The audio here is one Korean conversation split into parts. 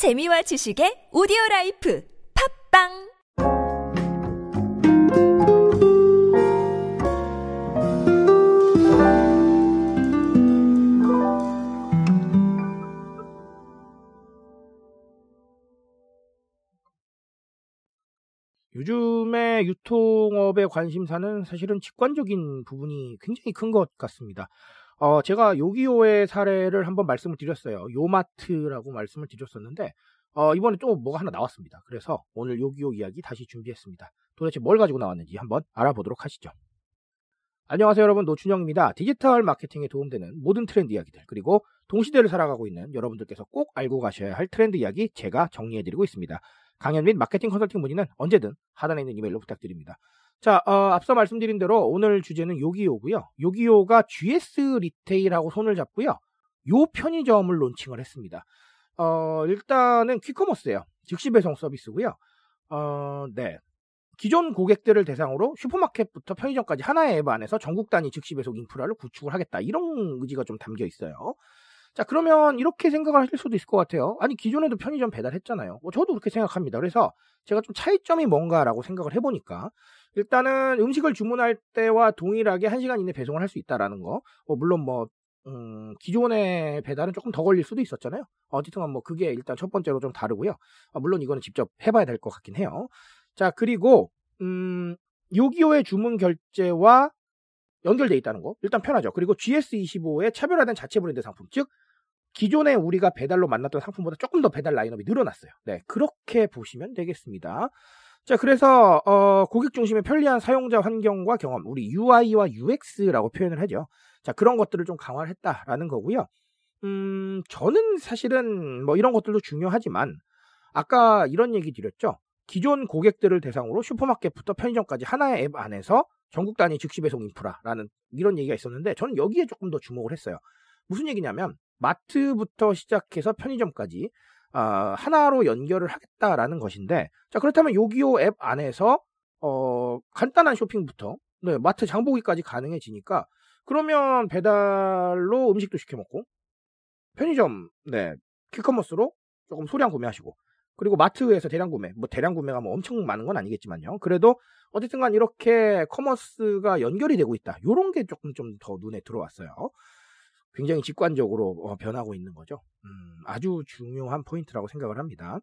재미와 지식의 오디오 라이프 팟빵 요즘에 유통업의 관심사는 사실은 직관적인 부분이 굉장히 큰 것 같습니다. 어, 제가 요기요의 사례를 한번 말씀을 드렸어요. 요마트라고 말씀을 드렸었는데, 어, 이번에 또 뭐가 하나 나왔습니다. 그래서 오늘 요기요 이야기 다시 준비했습니다. 도대체 뭘 가지고 나왔는지 한번 알아보도록 하시죠. 안녕하세요 여러분 노춘영입니다. 디지털 마케팅에 도움되는 모든 트렌드 이야기들 그리고 동시대를 살아가고 있는 여러분들께서 꼭 알고 가셔야 할 트렌드 이야기 제가 정리해드리고 있습니다. 강연 및 마케팅 컨설팅 문의는 언제든 하단에 있는 이메일로 부탁드립니다. 자, 어, 앞서 말씀드린 대로 오늘 주제는 요기요고요. 요기요가 GS 리테일하고 손을 잡고요. 요편의점을 론칭을 했습니다. 어, 일단은 퀵커머스예요. 즉시 배송 서비스고요. 어, 네. 기존 고객들을 대상으로 슈퍼마켓부터 편의점까지 하나의 앱 안에서 전국 단위 즉시 배송 인프라를 구축을 하겠다. 이런 의지가 좀 담겨 있어요. 자, 그러면 이렇게 생각을 하실 수도 있을 것 같아요. 아니, 기존에도 편의점 배달했잖아요. 뭐 저도 그렇게 생각합니다. 그래서 제가 좀 차이점이 뭔가라고 생각을 해보니까 일단은 음식을 주문할 때와 동일하게 1시간 이내 배송을 할 수 있다라는 거. 뭐 물론 뭐 음, 기존의 배달은 조금 더 걸릴 수도 있었잖아요. 어쨌든 뭐 그게 일단 첫 번째로 좀 다르고요. 아, 물론 이거는 직접 해봐야 될 것 같긴 해요. 자, 그리고, 음, 요기요의 주문 결제와 연결돼 있다는 거. 일단 편하죠. 그리고 GS25의 차별화된 자체 브랜드 상품. 즉, 기존에 우리가 배달로 만났던 상품보다 조금 더 배달 라인업이 늘어났어요. 네. 그렇게 보시면 되겠습니다. 자, 그래서, 어, 고객 중심의 편리한 사용자 환경과 경험. 우리 UI와 UX라고 표현을 하죠. 자, 그런 것들을 좀 강화를 했다라는 거고요. 음, 저는 사실은 뭐 이런 것들도 중요하지만, 아까 이런 얘기 드렸죠. 기존 고객들을 대상으로 슈퍼마켓부터 편의점까지 하나의 앱 안에서 전국 단위 즉시 배송 인프라라는 이런 얘기가 있었는데 저는 여기에 조금 더 주목을 했어요. 무슨 얘기냐면 마트부터 시작해서 편의점까지 어, 하나로 연결을 하겠다라는 것인데 자 그렇다면 요기요 앱 안에서 어, 간단한 쇼핑부터 네, 마트 장보기까지 가능해지니까 그러면 배달로 음식도 시켜 먹고 편의점 네 quick commerce로 조금 소량 구매하시고 그리고 마트에서 대량 구매, 뭐 대량 구매가 뭐 엄청 많은 건 아니겠지만요. 그래도 어쨌든 간 이렇게 commerce가 연결이 되고 있다. 요런 게 조금 좀 더 눈에 들어왔어요. 굉장히 직관적으로 어, 변하고 있는 거죠. 음, 아주 중요한 포인트라고 생각을 합니다.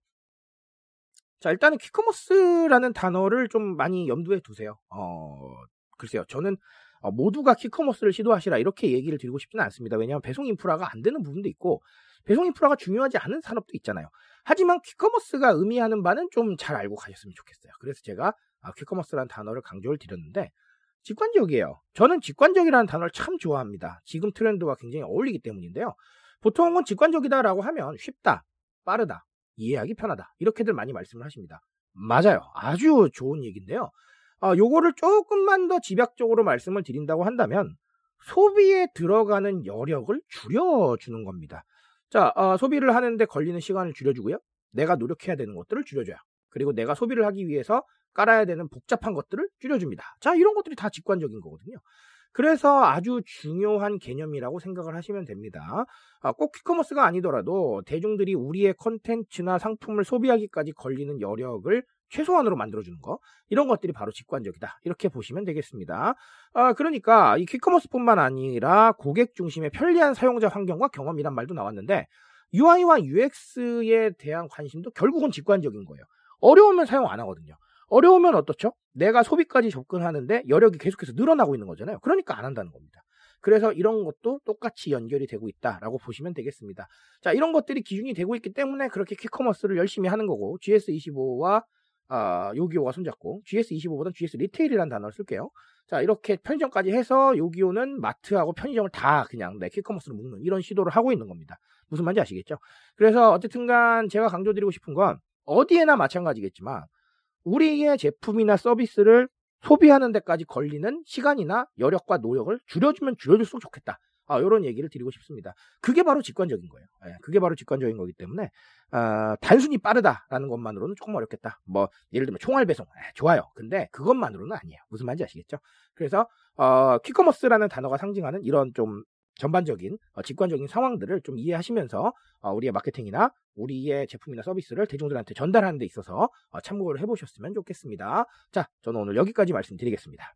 자, 일단은 quick commerce라는 단어를 좀 많이 염두에 두세요. 어, 글쎄요. 저는 어, 모두가 quick commerce를 시도하시라 이렇게 얘기를 드리고 싶지는 않습니다. 왜냐하면 배송 인프라가 안 되는 부분도 있고 배송 인프라가 중요하지 않은 산업도 있잖아요. 하지만 quick commerce가 의미하는 바는 좀 잘 알고 가셨으면 좋겠어요. 그래서 제가 아, quick commerce라는 단어를 강조를 드렸는데 직관적이에요. 저는 직관적이라는 단어를 참 좋아합니다. 지금 트렌드와 굉장히 어울리기 때문인데요. 보통은 직관적이다라고 하면 쉽다, 빠르다, 이해하기 편하다 이렇게들 많이 말씀을 하십니다. 맞아요. 아주 좋은 얘기인데요. 아, 요거를 조금만 더 집약적으로 말씀을 드린다고 한다면 소비에 들어가는 여력을 줄여주는 겁니다. 자, 어, 소비를 하는데 걸리는 시간을 줄여주고요. 내가 노력해야 되는 것들을 줄여줘요. 그리고 내가 소비를 하기 위해서 깔아야 되는 복잡한 것들을 줄여줍니다. 자, 이런 것들이 다 직관적인 거거든요. 그래서 아주 중요한 개념이라고 생각을 하시면 됩니다. 아, 꼭 퀵커머스가 아니더라도 대중들이 우리의 컨텐츠나 상품을 소비하기까지 걸리는 여력을 최소한으로 만들어주는 거 이런 것들이 바로 직관적이다 이렇게 보시면 되겠습니다. 아, 그러니까 이 퀵커머스뿐만 아니라 고객 중심의 편리한 사용자 환경과 경험이란 말도 나왔는데 UI와 UX에 대한 관심도 결국은 직관적인 거예요. 어려우면 사용 안 하거든요. 어려우면 어떻죠? 내가 소비까지 접근하는데 여력이 계속해서 늘어나고 있는 거잖아요. 그러니까 안 한다는 겁니다. 그래서 이런 것도 똑같이 연결이 되고 있다라고 보시면 되겠습니다. 자, 이런 것들이 기준이 되고 있기 때문에 그렇게 퀵커머스를 열심히 하는 거고 GS25와 아, 요기요가 손잡고 GS25보다 GS 리테일이라는 단어를 쓸게요. 자, 이렇게 편의점까지 해서 요기요는 마트하고 편의점을 다 그냥 네, 퀵커머스로 묶는 이런 시도를 하고 있는 겁니다. 무슨 말인지 아시겠죠? 그래서 어쨌든 간 제가 강조드리고 싶은 건 어디에나 마찬가지겠지만 우리의 제품이나 서비스를 소비하는 데까지 걸리는 시간이나 여력과 노력을 줄여주면 줄여줄수록 좋겠다. 아, 이런 얘기를 드리고 싶습니다. 그게 바로 직관적인 거예요. 예, 그게 바로 직관적인 거기 때문에 어, 단순히 빠르다라는 것만으로는 조금 어렵겠다. 뭐 예를 들면 총알 배송 예, 좋아요. 근데 그것만으로는 아니에요. 무슨 말인지 아시겠죠? 그래서 어, 퀵커머스라는 단어가 상징하는 이런 좀 전반적인 어, 직관적인 상황들을 좀 이해하시면서 어, 우리의 마케팅이나 우리의 제품이나 서비스를 대중들한테 전달하는 데 있어서 어, 참고를 해보셨으면 좋겠습니다. 자, 저는 오늘 여기까지 말씀드리겠습니다.